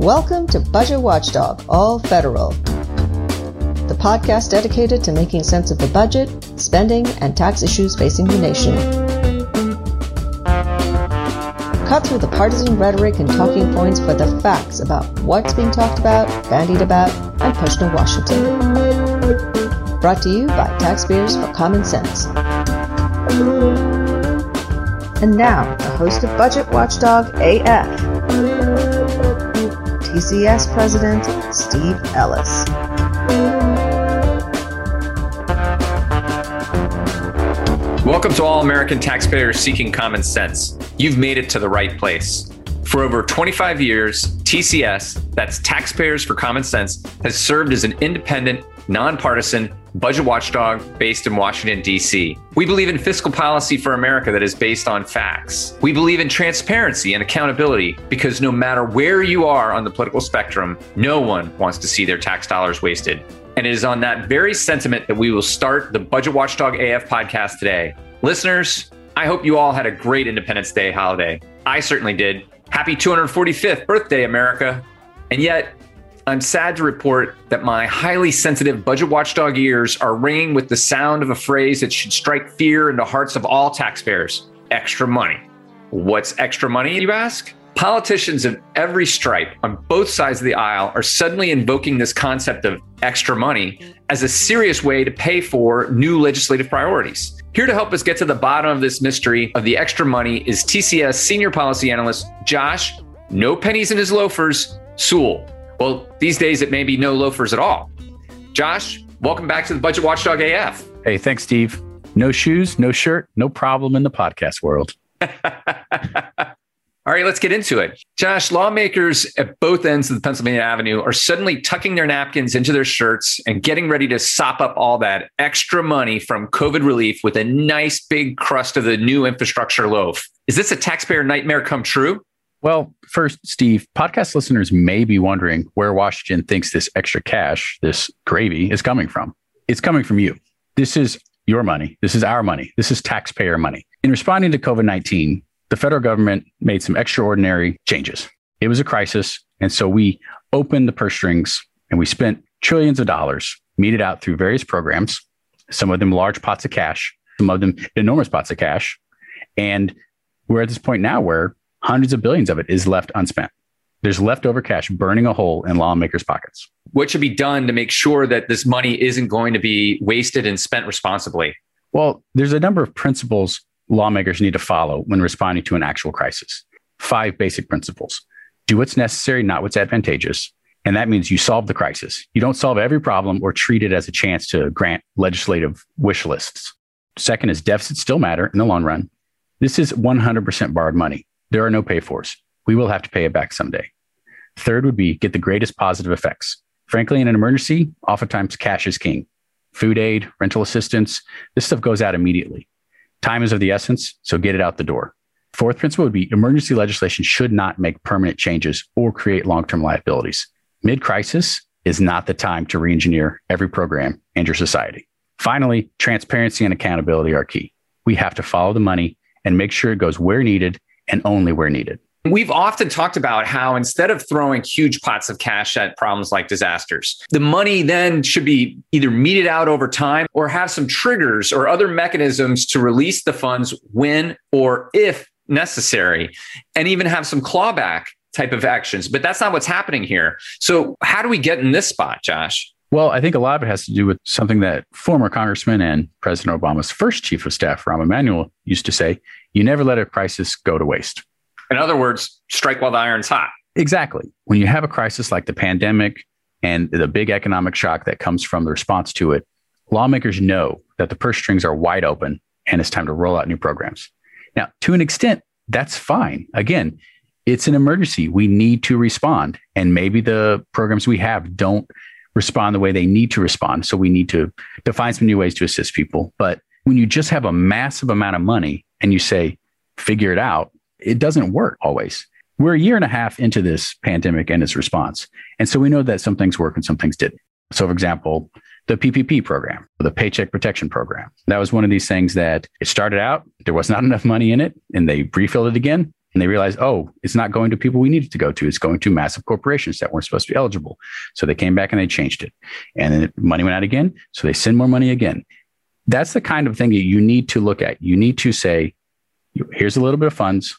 Welcome to Budget Watchdog, all federal. The podcast dedicated to making sense of the budget, spending, and tax issues facing the nation. Cut through the partisan rhetoric and talking points for the facts about what's being talked about, bandied about, and pushed in Washington. Brought to you by Taxpayers for Common Sense. And now, the host of Budget Watchdog AF, TCS President Steve Ellis. Welcome to all American taxpayers seeking common sense. You've made it to the right place. For over 25 years, TCS, that's Taxpayers for Common Sense, has served as an independent, nonpartisan budget watchdog based in Washington, D.C. We believe in fiscal policy for America that is based on facts. We believe in transparency and accountability because no matter where you are on the political spectrum, no one wants to see their tax dollars wasted. And it is on that very sentiment that we will start the Budget Watchdog AF podcast today. Listeners, I hope you all had a great Independence Day holiday. I certainly did. Happy 245th birthday, America. And yet, I'm sad to report that my highly sensitive budget watchdog ears are ringing with the sound of a phrase that should strike fear into the hearts of all taxpayers extra money. What's extra money, you ask? Politicians of every stripe on both sides of the aisle are suddenly invoking this concept of extra money as a serious way to pay for new legislative priorities. Here to help us get to the bottom of this mystery of the extra money is TCS senior policy analyst Josh, no pennies in his loafers, Sewell. Well, these days it may be no loafers at all. Josh, welcome back to the Budget Watchdog AF. Hey, thanks, Steve. No shoes, no shirt, no problem in the podcast world. All right, let's get into it. Josh, lawmakers at both ends of the Pennsylvania Avenue are suddenly tucking their napkins into their shirts and getting ready to sop up all that extra money from COVID relief with a nice big crust of the new infrastructure loaf. Is this a taxpayer nightmare come true? Well, first, Steve, podcast listeners may be wondering where Washington thinks this extra cash, this gravy, is coming from. It's coming from you. This is your money. This is our money. This is taxpayer money. In responding to COVID 19, the federal government made some extraordinary changes. It was a crisis. And so we opened the purse strings and we spent trillions of dollars meted out through various programs, some of them large pots of cash, some of them enormous pots of cash. And we're at this point now where hundreds of billions of it is left unspent. There's leftover cash burning a hole in lawmakers' pockets. What should be done to make sure that this money isn't going to be wasted and spent responsibly? Well, there's a number of principles lawmakers need to follow when responding to an actual crisis. Five basic principles do what's necessary, not what's advantageous. And that means you solve the crisis. You don't solve every problem or treat it as a chance to grant legislative wish lists. Second is deficits still matter in the long run. This is 100% borrowed money. There are no pay fors. We will have to pay it back someday. Third would be get the greatest positive effects. Frankly, in an emergency, oftentimes cash is king. Food aid, rental assistance, this stuff goes out immediately. Time is of the essence, so get it out the door. Fourth principle would be emergency legislation should not make permanent changes or create long term liabilities. Mid crisis is not the time to re engineer every program and your society. Finally, transparency and accountability are key. We have to follow the money and make sure it goes where needed and only where needed. We've often talked about how instead of throwing huge pots of cash at problems like disasters, the money then should be either meted out over time or have some triggers or other mechanisms to release the funds when or if necessary, and even have some clawback type of actions. But that's not what's happening here. So, how do we get in this spot, Josh? Well, I think a lot of it has to do with something that former Congressman and President Obama's first chief of staff, Rahm Emanuel, used to say you never let a crisis go to waste. In other words, strike while the iron's hot. Exactly. When you have a crisis like the pandemic and the big economic shock that comes from the response to it, lawmakers know that the purse strings are wide open and it's time to roll out new programs. Now, to an extent, that's fine. Again, it's an emergency. We need to respond. And maybe the programs we have don't respond the way they need to respond. So we need to, to find some new ways to assist people. But when you just have a massive amount of money and you say, figure it out, it doesn't work always. We're a year and a half into this pandemic and its response. And so we know that some things work and some things didn't. So, for example, the PPP program, the Paycheck Protection Program. That was one of these things that it started out, there was not enough money in it, and they refilled it again. And they realized, oh, it's not going to people we need it to go to. It's going to massive corporations that weren't supposed to be eligible. So they came back and they changed it. And then money went out again. So they send more money again. That's the kind of thing that you need to look at. You need to say, here's a little bit of funds.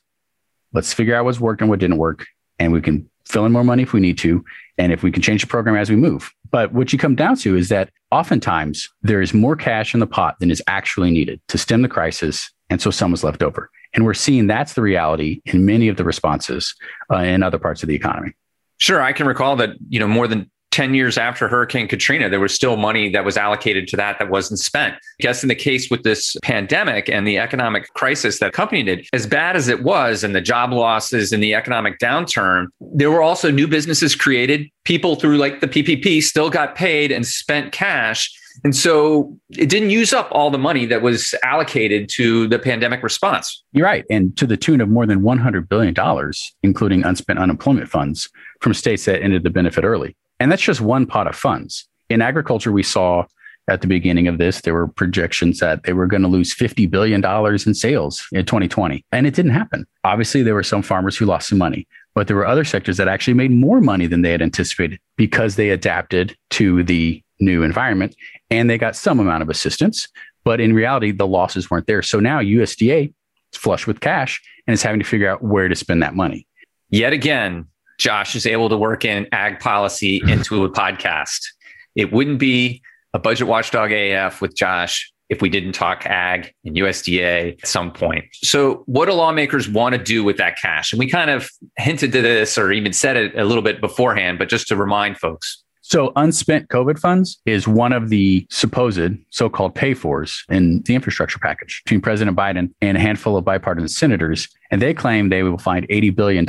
Let's figure out what's worked and what didn't work. And we can fill in more money if we need to. And if we can change the program as we move. But what you come down to is that oftentimes there is more cash in the pot than is actually needed to stem the crisis. And so some was left over. And we're seeing that's the reality in many of the responses uh, in other parts of the economy. Sure, I can recall that you know more than 10 years after Hurricane Katrina, there was still money that was allocated to that that wasn't spent. I guess in the case with this pandemic and the economic crisis that accompanied it, as bad as it was and the job losses and the economic downturn, there were also new businesses created. People through like the PPP still got paid and spent cash. And so it didn't use up all the money that was allocated to the pandemic response. You're right. And to the tune of more than $100 billion, including unspent unemployment funds from states that ended the benefit early. And that's just one pot of funds. In agriculture, we saw at the beginning of this, there were projections that they were going to lose $50 billion in sales in 2020. And it didn't happen. Obviously, there were some farmers who lost some money, but there were other sectors that actually made more money than they had anticipated because they adapted to the new environment and they got some amount of assistance. But in reality, the losses weren't there. So now USDA is flush with cash and is having to figure out where to spend that money. Yet again, Josh is able to work in ag policy into a podcast. It wouldn't be a budget watchdog AF with Josh if we didn't talk ag and USDA at some point. So, what do lawmakers want to do with that cash? And we kind of hinted to this or even said it a little bit beforehand, but just to remind folks. So, unspent COVID funds is one of the supposed so called pay fors in the infrastructure package between President Biden and a handful of bipartisan senators. And they claim they will find $80 billion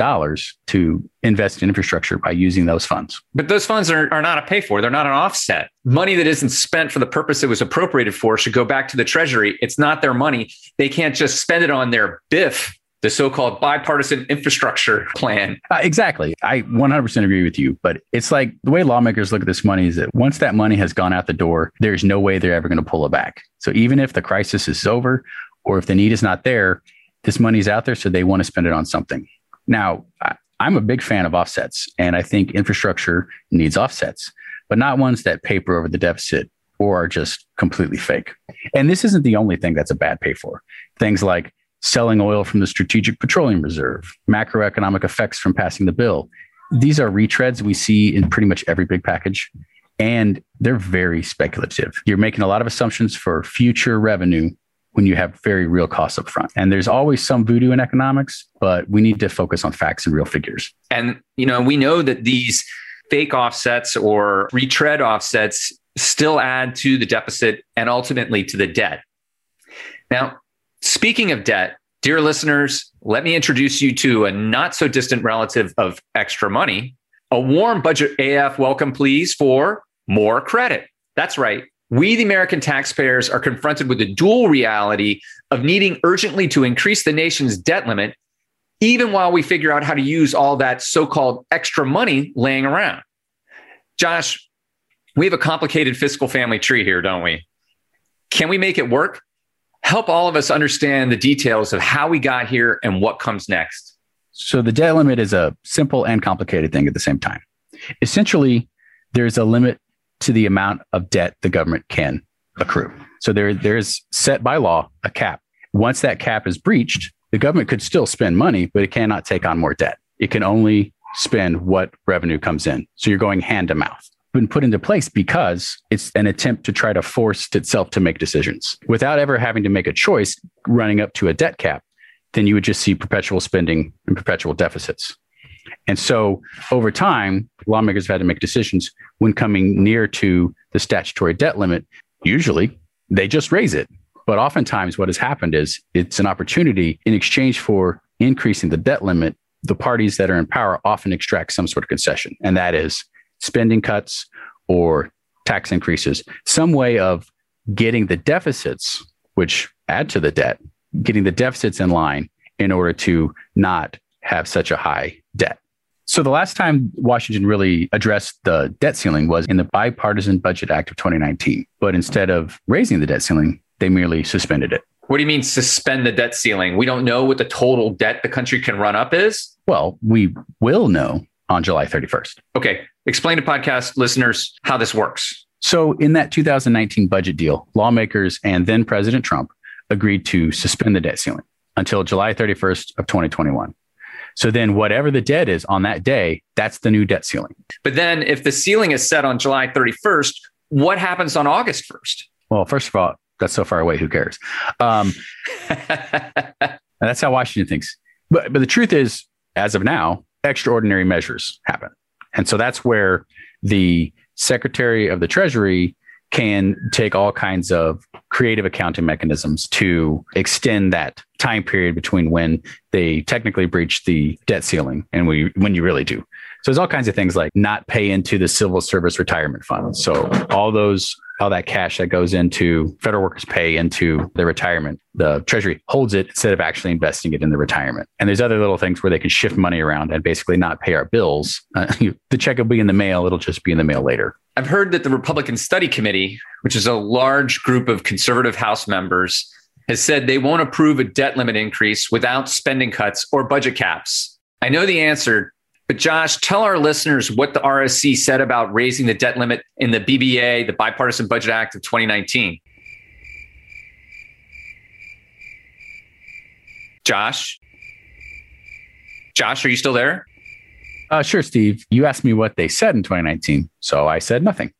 to invest in infrastructure by using those funds. But those funds are, are not a pay for, they're not an offset. Money that isn't spent for the purpose it was appropriated for should go back to the Treasury. It's not their money. They can't just spend it on their biff the so-called bipartisan infrastructure plan. Uh, exactly. I 100% agree with you, but it's like the way lawmakers look at this money is that once that money has gone out the door, there's no way they're ever going to pull it back. So even if the crisis is over or if the need is not there, this money is out there so they want to spend it on something. Now, I, I'm a big fan of offsets and I think infrastructure needs offsets, but not ones that paper over the deficit or are just completely fake. And this isn't the only thing that's a bad pay for. Things like selling oil from the Strategic Petroleum Reserve, macroeconomic effects from passing the bill. These are retreads we see in pretty much every big package, and they're very speculative. You're making a lot of assumptions for future revenue when you have very real costs up front. And there's always some voodoo in economics, but we need to focus on facts and real figures. And you know, we know that these fake offsets or retread offsets still add to the deficit and ultimately to the debt. Now, Speaking of debt, dear listeners, let me introduce you to a not so distant relative of extra money. A warm budget AF welcome, please, for more credit. That's right. We, the American taxpayers, are confronted with the dual reality of needing urgently to increase the nation's debt limit, even while we figure out how to use all that so called extra money laying around. Josh, we have a complicated fiscal family tree here, don't we? Can we make it work? Help all of us understand the details of how we got here and what comes next. So, the debt limit is a simple and complicated thing at the same time. Essentially, there's a limit to the amount of debt the government can accrue. So, there, there's set by law a cap. Once that cap is breached, the government could still spend money, but it cannot take on more debt. It can only spend what revenue comes in. So, you're going hand to mouth been put into place because it's an attempt to try to force itself to make decisions. Without ever having to make a choice running up to a debt cap then you would just see perpetual spending and perpetual deficits. And so over time lawmakers have had to make decisions when coming near to the statutory debt limit. Usually they just raise it. But oftentimes what has happened is it's an opportunity in exchange for increasing the debt limit the parties that are in power often extract some sort of concession and that is spending cuts or tax increases, some way of getting the deficits, which add to the debt, getting the deficits in line in order to not have such a high debt. So the last time Washington really addressed the debt ceiling was in the Bipartisan Budget Act of 2019. But instead of raising the debt ceiling, they merely suspended it. What do you mean suspend the debt ceiling? We don't know what the total debt the country can run up is? Well, we will know on July 31st. Okay. Explain to podcast listeners how this works. So, in that 2019 budget deal, lawmakers and then President Trump agreed to suspend the debt ceiling until July 31st of 2021. So then whatever the debt is on that day, that's the new debt ceiling. But then if the ceiling is set on July 31st, what happens on August 1st? Well, first of all, that's so far away. Who cares? Um, that's how Washington thinks. But, but the truth is, as of now, extraordinary measures happen. And so that's where the Secretary of the Treasury can take all kinds of creative accounting mechanisms to extend that time period between when they technically breach the debt ceiling and we when you really do. So there's all kinds of things like not pay into the civil service retirement fund. So all those all that cash that goes into federal workers pay into their retirement, the treasury holds it instead of actually investing it in the retirement. And there's other little things where they can shift money around and basically not pay our bills. Uh, the check will be in the mail. It'll just be in the mail later. I've heard that the Republican Study Committee, which is a large group of conservative House members, has said they won't approve a debt limit increase without spending cuts or budget caps. I know the answer, but Josh, tell our listeners what the RSC said about raising the debt limit in the BBA, the Bipartisan Budget Act of 2019. Josh? Josh, are you still there? Uh, sure, Steve. You asked me what they said in 2019. So I said nothing,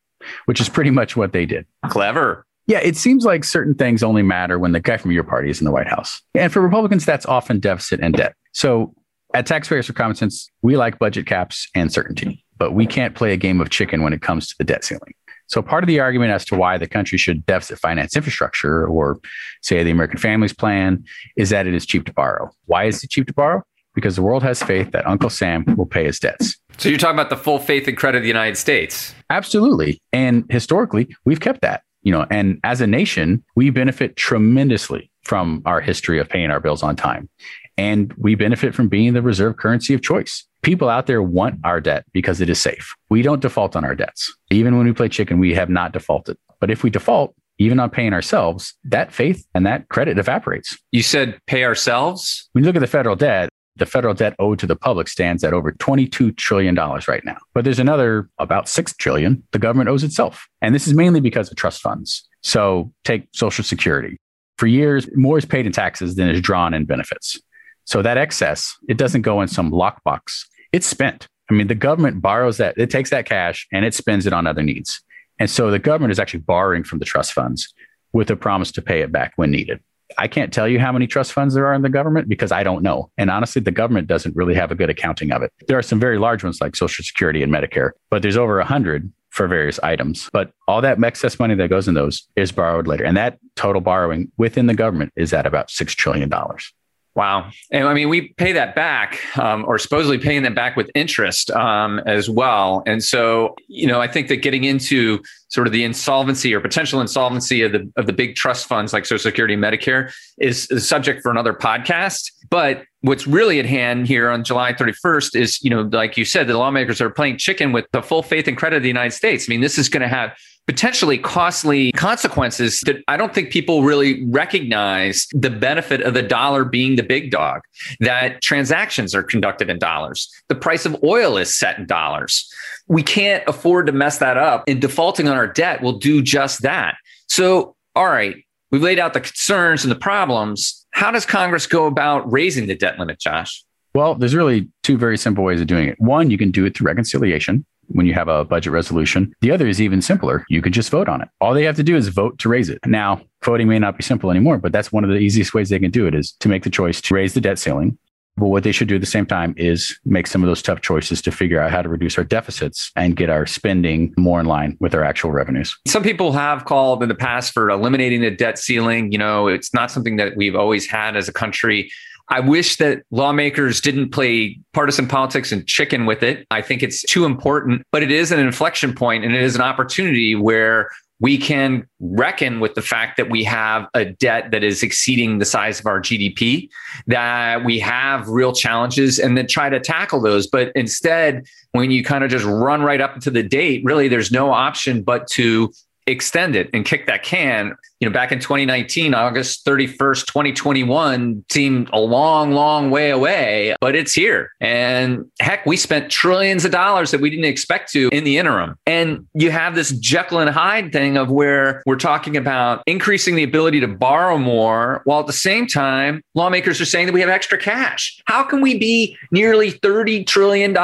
which is pretty much what they did. Clever. Yeah, it seems like certain things only matter when the guy from your party is in the White House. And for Republicans, that's often deficit and debt. So at Taxpayers for Common Sense, we like budget caps and certainty, but we can't play a game of chicken when it comes to the debt ceiling. So part of the argument as to why the country should deficit finance infrastructure or say the American Families Plan is that it is cheap to borrow. Why is it cheap to borrow? because the world has faith that Uncle Sam will pay his debts. So you're talking about the full faith and credit of the United States. Absolutely. And historically, we've kept that. You know, and as a nation, we benefit tremendously from our history of paying our bills on time. And we benefit from being the reserve currency of choice. People out there want our debt because it is safe. We don't default on our debts. Even when we play chicken, we have not defaulted. But if we default, even on paying ourselves, that faith and that credit evaporates. You said pay ourselves? When you look at the federal debt, the federal debt owed to the public stands at over $22 trillion right now. But there's another about 6 trillion the government owes itself. And this is mainly because of trust funds. So take Social Security. For years, more is paid in taxes than is drawn in benefits. So that excess, it doesn't go in some lockbox. It's spent. I mean, the government borrows that, it takes that cash and it spends it on other needs. And so the government is actually borrowing from the trust funds with a promise to pay it back when needed. I can't tell you how many trust funds there are in the government because I don't know. And honestly, the government doesn't really have a good accounting of it. There are some very large ones like Social Security and Medicare, but there's over a hundred for various items. But all that excess money that goes in those is borrowed later. And that total borrowing within the government is at about $6 trillion. Wow. And I mean, we pay that back, um, or supposedly paying that back with interest um, as well. And so, you know, I think that getting into sort of the insolvency or potential insolvency of the of the big trust funds like Social Security and Medicare is a subject for another podcast. But what's really at hand here on July 31st is, you know, like you said, the lawmakers are playing chicken with the full faith and credit of the United States. I mean, this is going to have potentially costly consequences that I don't think people really recognize the benefit of the dollar being the big dog, that transactions are conducted in dollars. The price of oil is set in dollars. We can't afford to mess that up and defaulting on our debt will do just that. So, all right, we've laid out the concerns and the problems. How does Congress go about raising the debt limit, Josh? Well, there's really two very simple ways of doing it. One, you can do it through reconciliation when you have a budget resolution. The other is even simpler. You could just vote on it. All they have to do is vote to raise it. Now, voting may not be simple anymore, but that's one of the easiest ways they can do it is to make the choice to raise the debt ceiling. But what they should do at the same time is make some of those tough choices to figure out how to reduce our deficits and get our spending more in line with our actual revenues. Some people have called in the past for eliminating the debt ceiling. You know, it's not something that we've always had as a country. I wish that lawmakers didn't play partisan politics and chicken with it. I think it's too important, but it is an inflection point and it is an opportunity where we can reckon with the fact that we have a debt that is exceeding the size of our GDP, that we have real challenges, and then try to tackle those. But instead, when you kind of just run right up to the date, really, there's no option but to extend it and kick that can. You know, back in 2019, August 31st, 2021 seemed a long, long way away, but it's here. And heck, we spent trillions of dollars that we didn't expect to in the interim. And you have this Jekyll and Hyde thing of where we're talking about increasing the ability to borrow more, while at the same time, lawmakers are saying that we have extra cash. How can we be nearly $30 trillion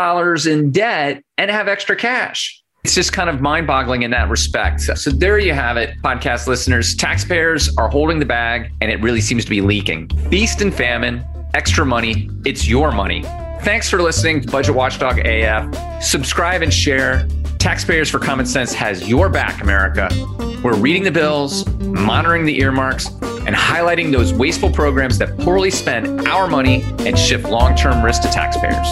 in debt and have extra cash? It's just kind of mind boggling in that respect. So, there you have it, podcast listeners. Taxpayers are holding the bag, and it really seems to be leaking. Feast and famine, extra money, it's your money. Thanks for listening to Budget Watchdog AF. Subscribe and share. Taxpayers for Common Sense has your back, America. We're reading the bills, monitoring the earmarks, and highlighting those wasteful programs that poorly spend our money and shift long term risk to taxpayers.